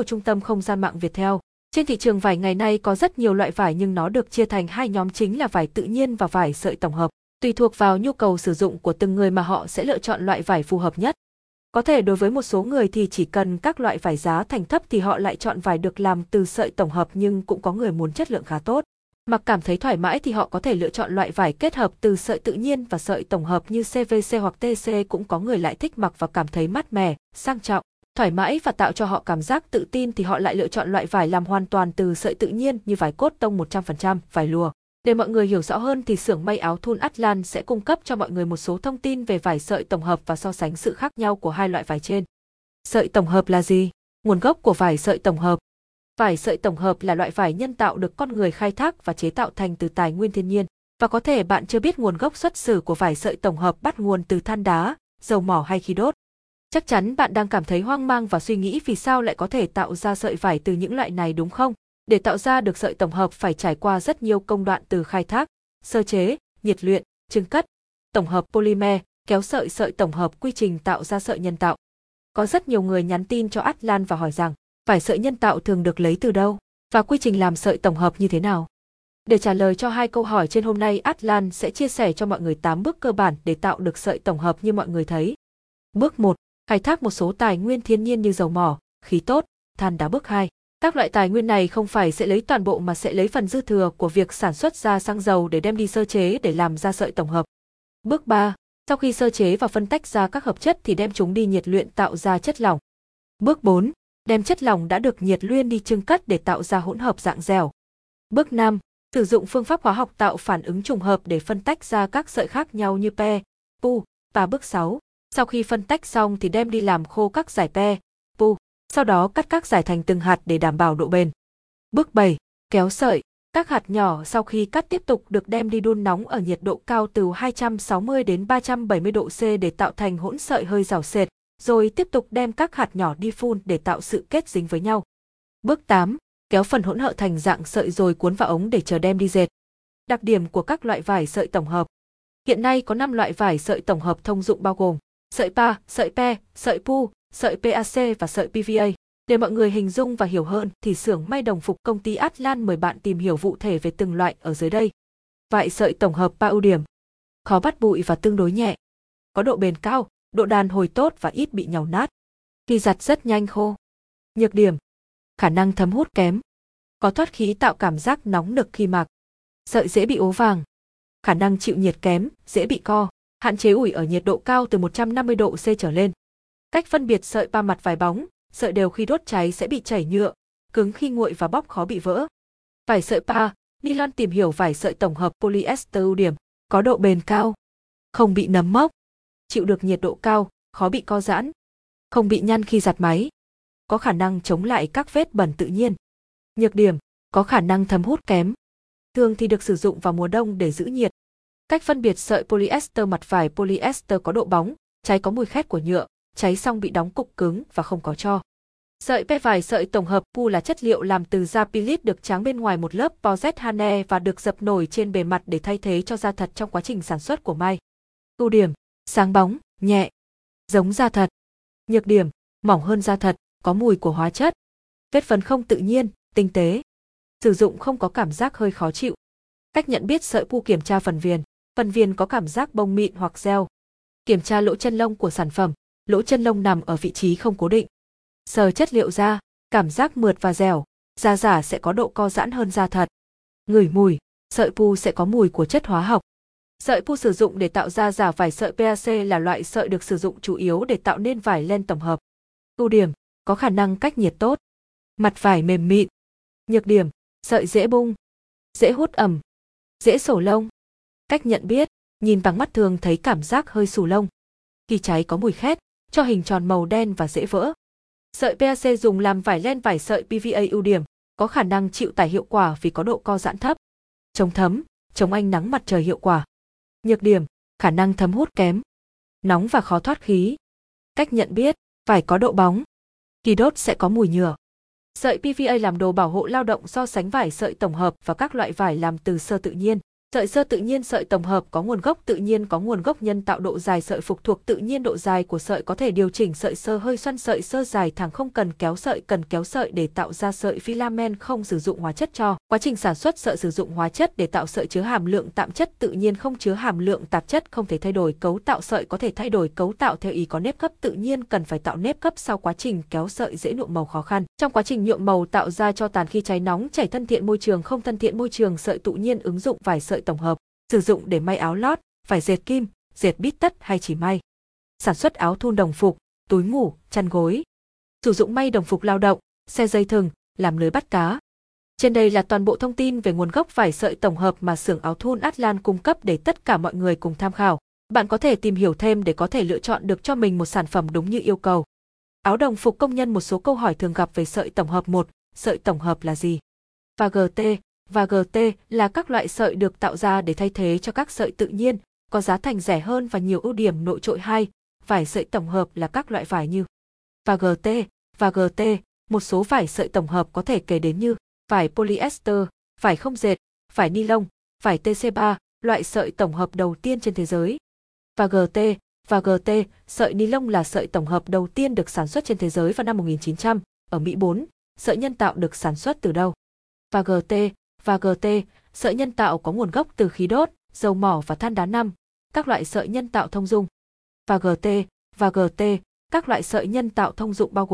của Trung tâm Không gian mạng Viettel. Trên thị trường vải ngày nay có rất nhiều loại vải nhưng nó được chia thành hai nhóm chính là vải tự nhiên và vải sợi tổng hợp. Tùy thuộc vào nhu cầu sử dụng của từng người mà họ sẽ lựa chọn loại vải phù hợp nhất. Có thể đối với một số người thì chỉ cần các loại vải giá thành thấp thì họ lại chọn vải được làm từ sợi tổng hợp nhưng cũng có người muốn chất lượng khá tốt. Mặc cảm thấy thoải mái thì họ có thể lựa chọn loại vải kết hợp từ sợi tự nhiên và sợi tổng hợp như CVC hoặc TC cũng có người lại thích mặc và cảm thấy mát mẻ, sang trọng, thoải mái và tạo cho họ cảm giác tự tin thì họ lại lựa chọn loại vải làm hoàn toàn từ sợi tự nhiên như vải cốt tông 100%, vải lùa. Để mọi người hiểu rõ hơn thì xưởng may áo thun Atlan sẽ cung cấp cho mọi người một số thông tin về vải sợi tổng hợp và so sánh sự khác nhau của hai loại vải trên. Sợi tổng hợp là gì? Nguồn gốc của vải sợi tổng hợp. Vải sợi tổng hợp là loại vải nhân tạo được con người khai thác và chế tạo thành từ tài nguyên thiên nhiên. Và có thể bạn chưa biết nguồn gốc xuất xứ của vải sợi tổng hợp bắt nguồn từ than đá, dầu mỏ hay khí đốt. Chắc chắn bạn đang cảm thấy hoang mang và suy nghĩ vì sao lại có thể tạo ra sợi vải từ những loại này đúng không? Để tạo ra được sợi tổng hợp phải trải qua rất nhiều công đoạn từ khai thác, sơ chế, nhiệt luyện, trưng cất, tổng hợp polymer, kéo sợi sợi tổng hợp quy trình tạo ra sợi nhân tạo. Có rất nhiều người nhắn tin cho Atlan và hỏi rằng, vải sợi nhân tạo thường được lấy từ đâu và quy trình làm sợi tổng hợp như thế nào? Để trả lời cho hai câu hỏi trên hôm nay, Atlan sẽ chia sẻ cho mọi người 8 bước cơ bản để tạo được sợi tổng hợp như mọi người thấy. Bước 1. Khai thác một số tài nguyên thiên nhiên như dầu mỏ, khí tốt, than đá. Bước 2. Các loại tài nguyên này không phải sẽ lấy toàn bộ mà sẽ lấy phần dư thừa của việc sản xuất ra xăng dầu để đem đi sơ chế để làm ra sợi tổng hợp. Bước 3. Sau khi sơ chế và phân tách ra các hợp chất thì đem chúng đi nhiệt luyện tạo ra chất lỏng. Bước 4. Đem chất lỏng đã được nhiệt luyện đi trưng cất để tạo ra hỗn hợp dạng dẻo. Bước 5. Sử dụng phương pháp hóa học tạo phản ứng trùng hợp để phân tách ra các sợi khác nhau như pe, pu. Và bước 6. Sau khi phân tách xong thì đem đi làm khô các giải pe, pu sau đó cắt các giải thành từng hạt để đảm bảo độ bền. Bước 7. Kéo sợi. Các hạt nhỏ sau khi cắt tiếp tục được đem đi đun nóng ở nhiệt độ cao từ 260 đến 370 độ C để tạo thành hỗn sợi hơi rào sệt, rồi tiếp tục đem các hạt nhỏ đi phun để tạo sự kết dính với nhau. Bước 8. Kéo phần hỗn hợp thành dạng sợi rồi cuốn vào ống để chờ đem đi dệt. Đặc điểm của các loại vải sợi tổng hợp. Hiện nay có 5 loại vải sợi tổng hợp thông dụng bao gồm sợi pa, sợi pe, sợi pu, sợi PAC và sợi PVA. Để mọi người hình dung và hiểu hơn thì xưởng may đồng phục công ty Atlan mời bạn tìm hiểu cụ thể về từng loại ở dưới đây. Vải sợi tổng hợp ba ưu điểm. Khó bắt bụi và tương đối nhẹ. Có độ bền cao, độ đàn hồi tốt và ít bị nhàu nát. Khi giặt rất nhanh khô. Nhược điểm. Khả năng thấm hút kém. Có thoát khí tạo cảm giác nóng nực khi mặc. Sợi dễ bị ố vàng. Khả năng chịu nhiệt kém, dễ bị co. Hạn chế ủi ở nhiệt độ cao từ 150 độ C trở lên. Cách phân biệt sợi ba mặt vải bóng, sợi đều khi đốt cháy sẽ bị chảy nhựa, cứng khi nguội và bóc khó bị vỡ. Vải sợi pa, nylon tìm hiểu vải sợi tổng hợp polyester ưu điểm, có độ bền cao, không bị nấm mốc, chịu được nhiệt độ cao, khó bị co giãn, không bị nhăn khi giặt máy, có khả năng chống lại các vết bẩn tự nhiên. Nhược điểm, có khả năng thấm hút kém. Thường thì được sử dụng vào mùa đông để giữ nhiệt. Cách phân biệt sợi polyester mặt vải polyester có độ bóng, cháy có mùi khét của nhựa, cháy xong bị đóng cục cứng và không có cho. Sợi pe vải sợi tổng hợp pu là chất liệu làm từ da pilit được tráng bên ngoài một lớp polyethylene và được dập nổi trên bề mặt để thay thế cho da thật trong quá trình sản xuất của may. Ưu điểm: sáng bóng, nhẹ, giống da thật. Nhược điểm: mỏng hơn da thật, có mùi của hóa chất. Vết phấn không tự nhiên, tinh tế. Sử dụng không có cảm giác hơi khó chịu. Cách nhận biết sợi pu kiểm tra phần viền. Phần viền có cảm giác bông mịn hoặc gel. Kiểm tra lỗ chân lông của sản phẩm lỗ chân lông nằm ở vị trí không cố định. Sờ chất liệu da, cảm giác mượt và dẻo, da giả sẽ có độ co giãn hơn da thật. Ngửi mùi, sợi pu sẽ có mùi của chất hóa học. Sợi pu sử dụng để tạo ra giả vải sợi PAC là loại sợi được sử dụng chủ yếu để tạo nên vải len tổng hợp. Ưu điểm, có khả năng cách nhiệt tốt. Mặt vải mềm mịn. Nhược điểm, sợi dễ bung, dễ hút ẩm, dễ sổ lông. Cách nhận biết, nhìn bằng mắt thường thấy cảm giác hơi xù lông. Khi cháy có mùi khét, cho hình tròn màu đen và dễ vỡ. Sợi PAC dùng làm vải len vải sợi PVA ưu điểm, có khả năng chịu tải hiệu quả vì có độ co giãn thấp. Chống thấm, chống ánh nắng mặt trời hiệu quả. Nhược điểm, khả năng thấm hút kém. Nóng và khó thoát khí. Cách nhận biết, vải có độ bóng. Khi đốt sẽ có mùi nhựa. Sợi PVA làm đồ bảo hộ lao động so sánh vải sợi tổng hợp và các loại vải làm từ sơ tự nhiên. Sợi sơ tự nhiên sợi tổng hợp có nguồn gốc tự nhiên có nguồn gốc nhân tạo độ dài sợi phục thuộc tự nhiên độ dài của sợi có thể điều chỉnh sợi sơ hơi xoăn sợi sơ dài thẳng không cần kéo sợi, cần kéo sợi để tạo ra sợi filament không sử dụng hóa chất cho. Quá trình sản xuất sợi sử dụng hóa chất để tạo sợi chứa hàm lượng tạm chất tự nhiên không chứa hàm lượng tạp chất không thể thay đổi cấu tạo sợi có thể thay đổi, cấu tạo theo ý có nếp gấp tự nhiên, cần phải tạo nếp gấp sau quá trình kéo sợi dễ nhuộm màu khó khăn. Trong quá trình nhuộm màu tạo ra cho tàn khi cháy nóng, chảy thân thiện môi trường, không thân thiện môi trường, sợi tự nhiên ứng dụng vải sợi tổng hợp sử dụng để may áo lót, vải dệt kim, dệt bít tất hay chỉ may. Sản xuất áo thun đồng phục, túi ngủ, chăn gối. Sử dụng may đồng phục lao động, xe dây thừng, làm lưới bắt cá. Trên đây là toàn bộ thông tin về nguồn gốc vải sợi tổng hợp mà xưởng áo thun Atlan cung cấp để tất cả mọi người cùng tham khảo. Bạn có thể tìm hiểu thêm để có thể lựa chọn được cho mình một sản phẩm đúng như yêu cầu. Áo đồng phục công nhân một số câu hỏi thường gặp về sợi tổng hợp 1, sợi tổng hợp là gì? Và GT, và GT là các loại sợi được tạo ra để thay thế cho các sợi tự nhiên, có giá thành rẻ hơn và nhiều ưu điểm nổi trội hay. Vải sợi tổng hợp là các loại vải như và GT và GT, một số vải sợi tổng hợp có thể kể đến như vải polyester, vải không dệt, vải ni lông, vải TC3, loại sợi tổng hợp đầu tiên trên thế giới. Và GT và GT, sợi ni lông là sợi tổng hợp đầu tiên được sản xuất trên thế giới vào năm 1900, ở Mỹ 4, sợi nhân tạo được sản xuất từ đâu? Và GT và GT, sợi nhân tạo có nguồn gốc từ khí đốt, dầu mỏ và than đá năm, các loại sợi nhân tạo thông dụng. Và GT và GT, các loại sợi nhân tạo thông dụng bao gồm